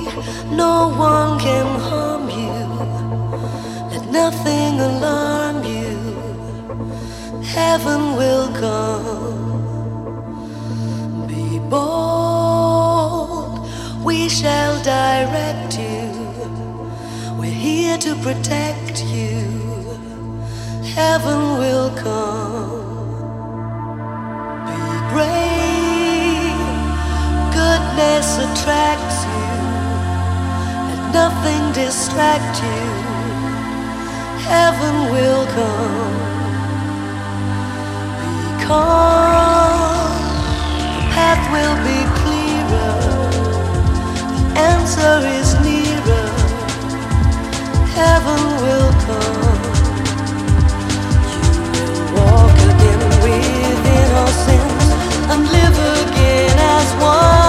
No one can harm you. Let nothing alarm you. Heaven will come. Be bold. We shall direct you. We're here to protect you. Heaven will come. Be brave. Goodness attracts nothing distract you. Heaven will come. Be calm, the path will be clearer. The answer is nearer. Heaven will come. You will walk again within our sins and live again as one.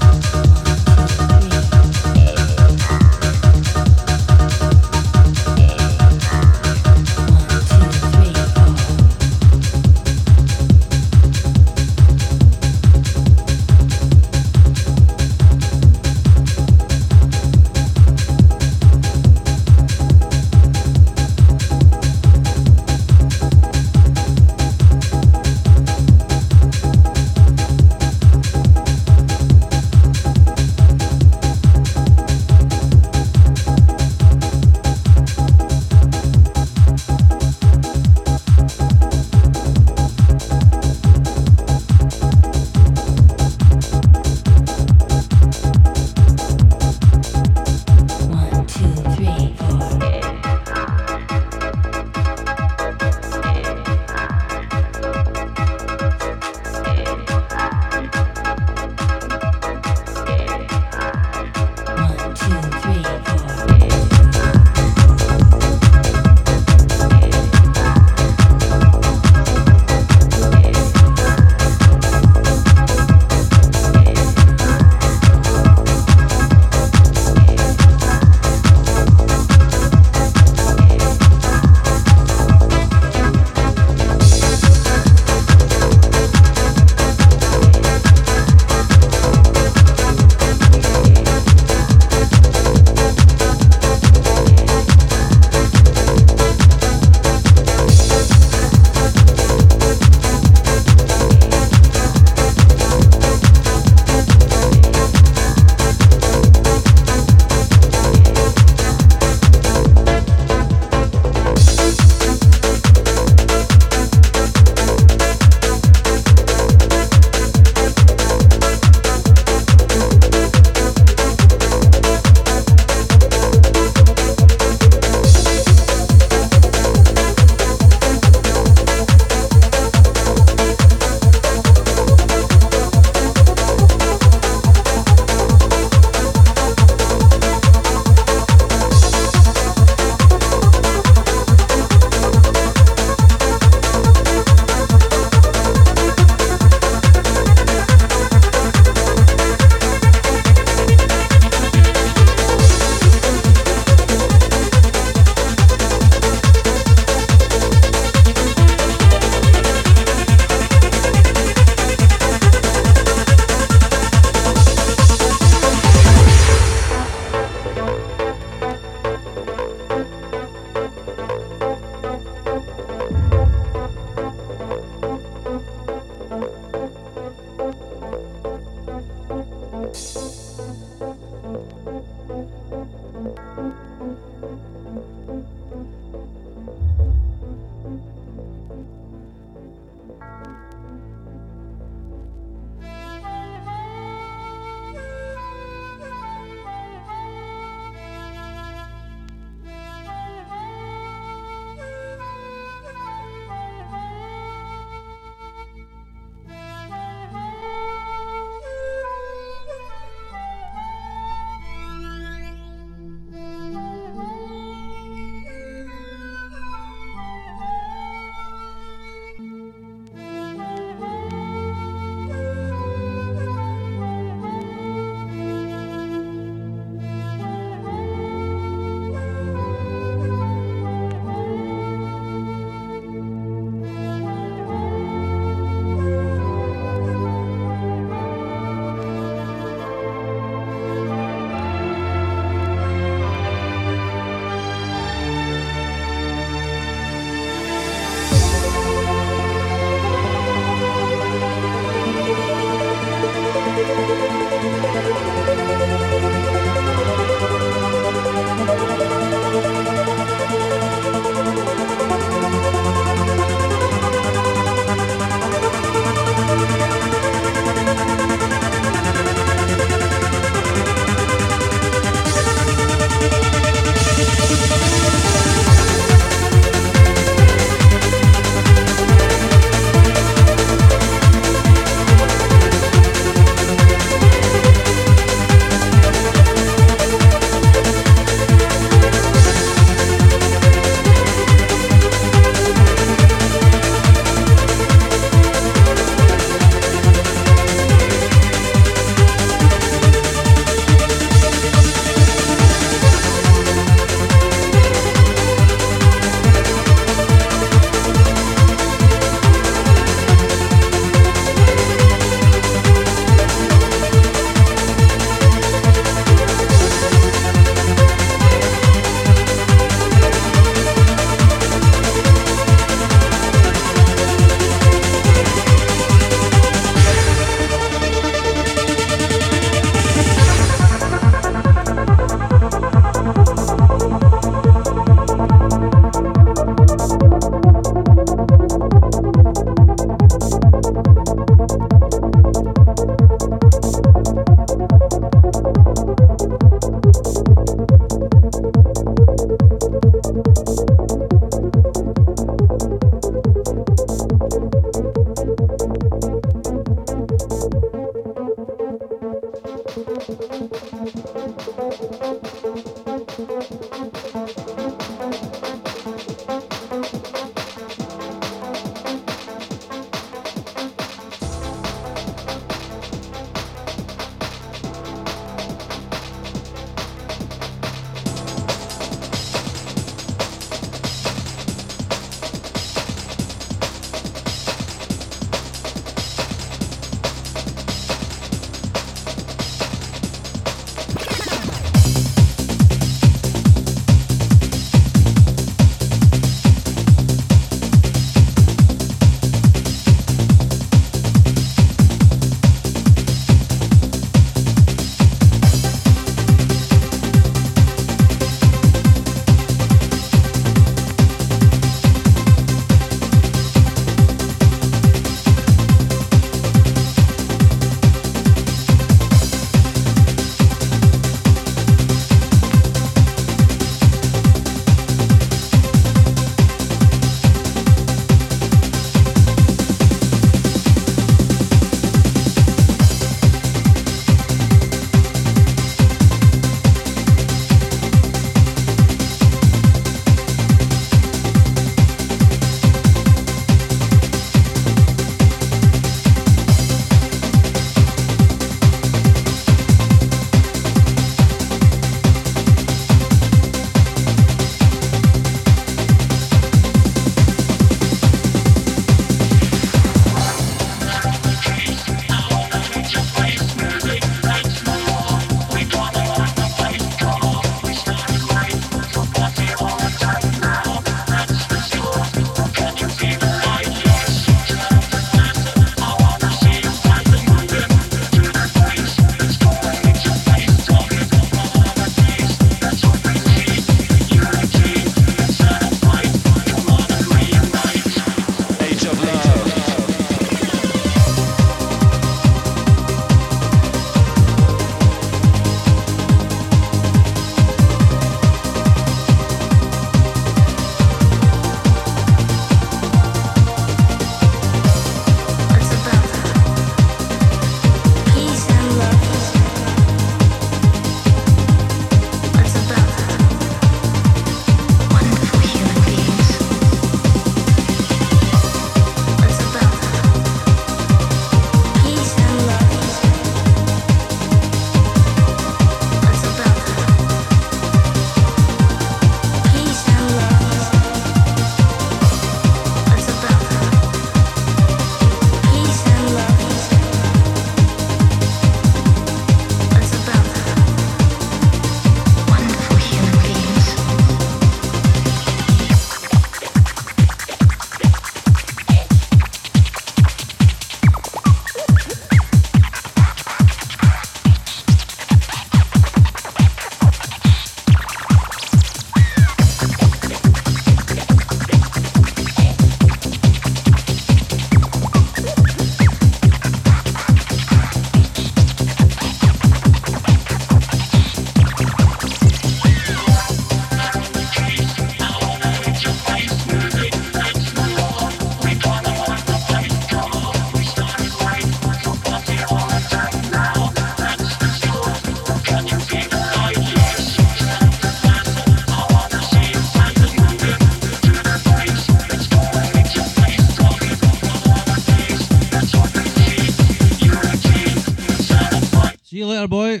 See you later, boy.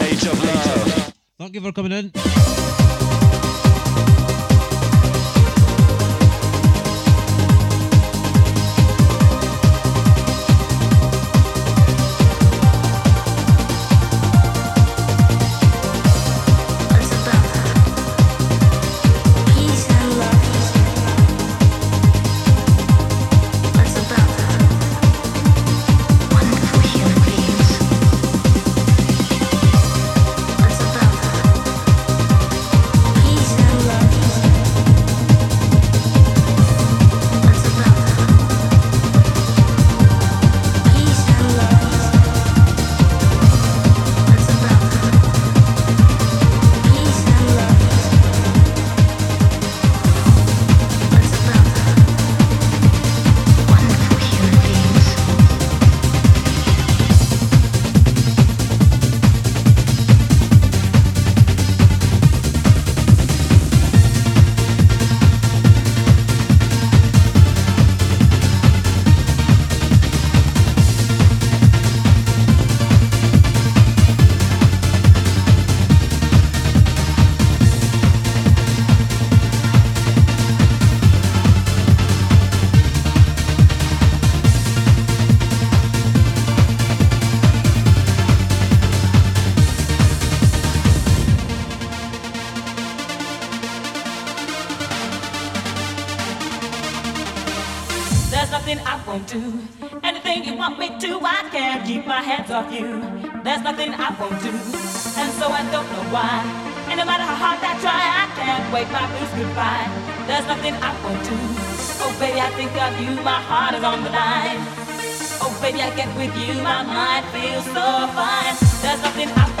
Age of love. Thank you for coming in. love you, my heart is on the line. Oh, baby, I get with you, my mind feels so fine. There's nothing I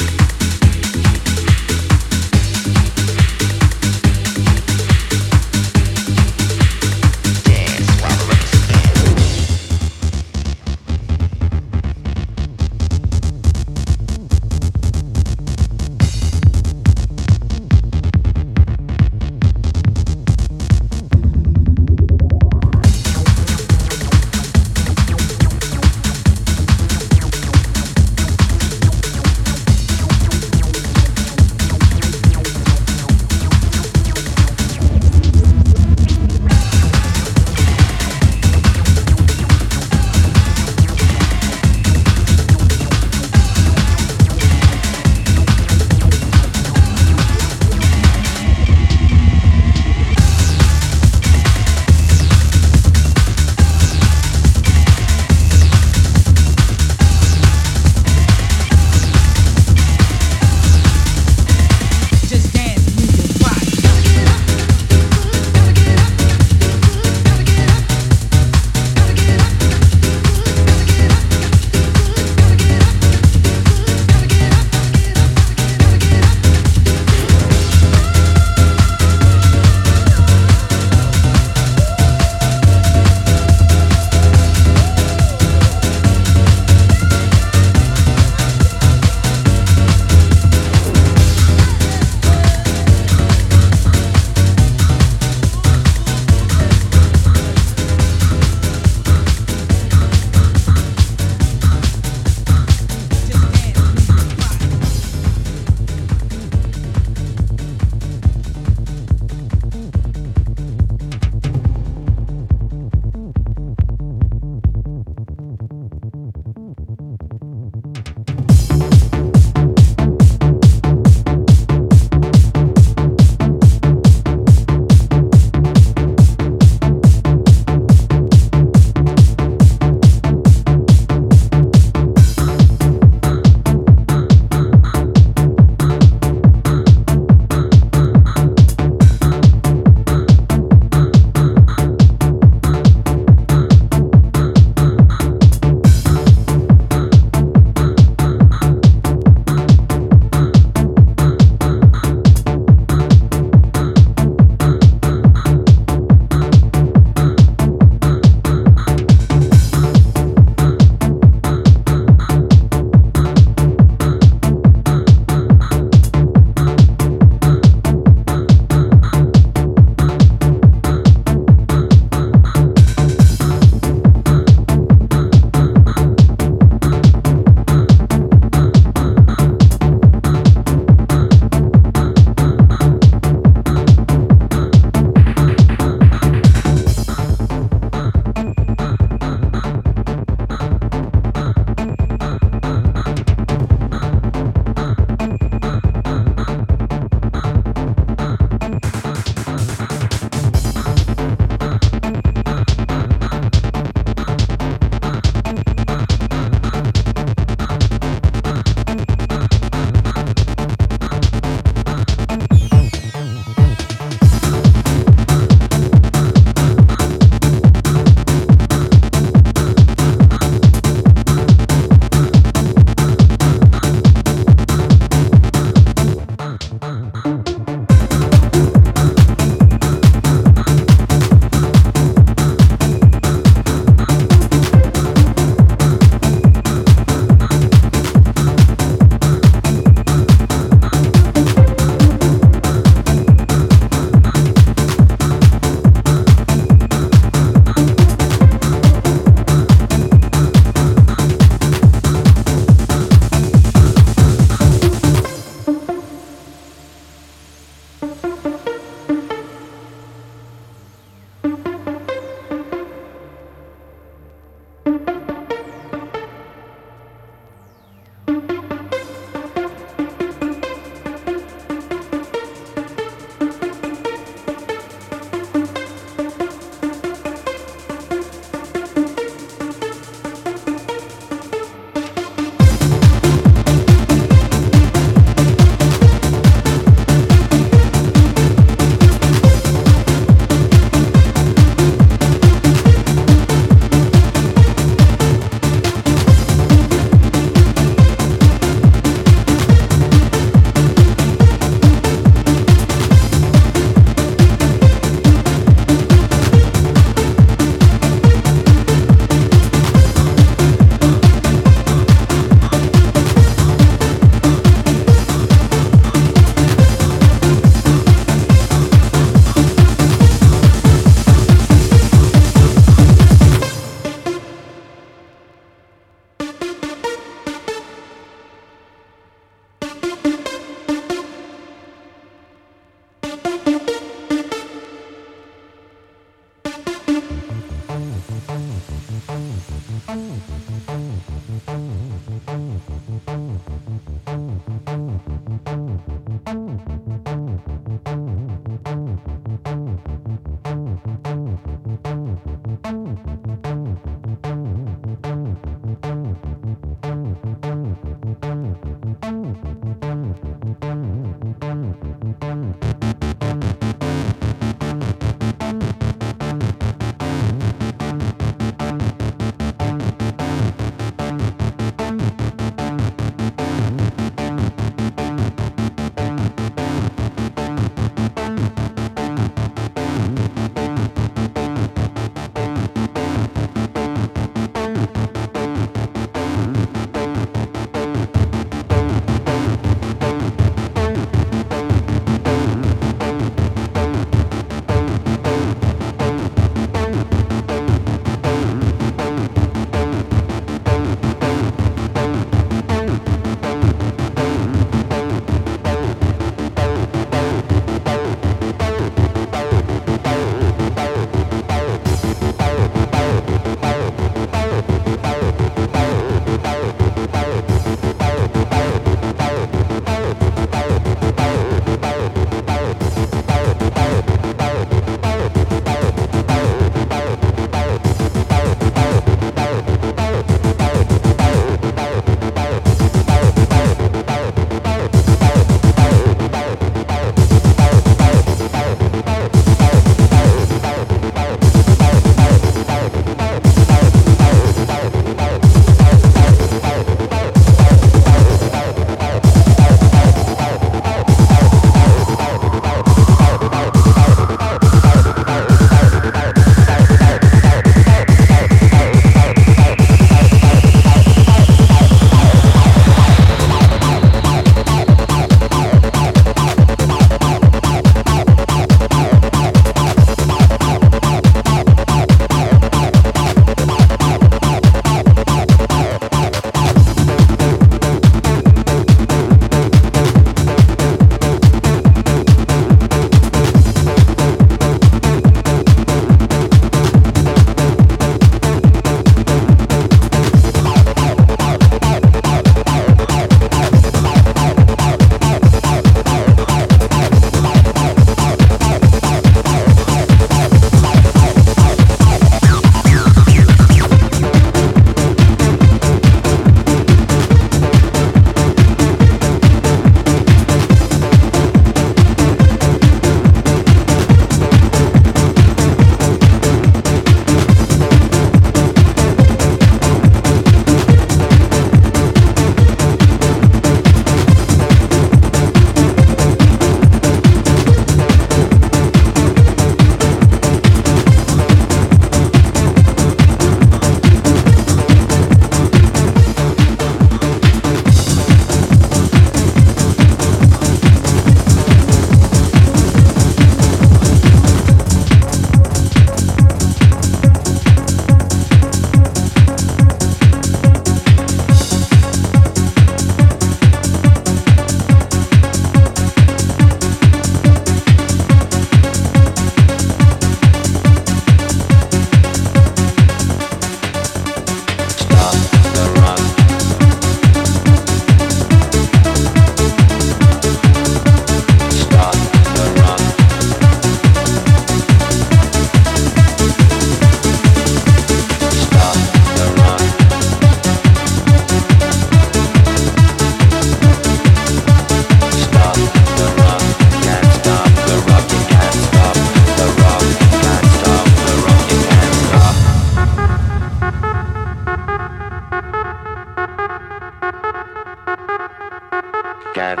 Can't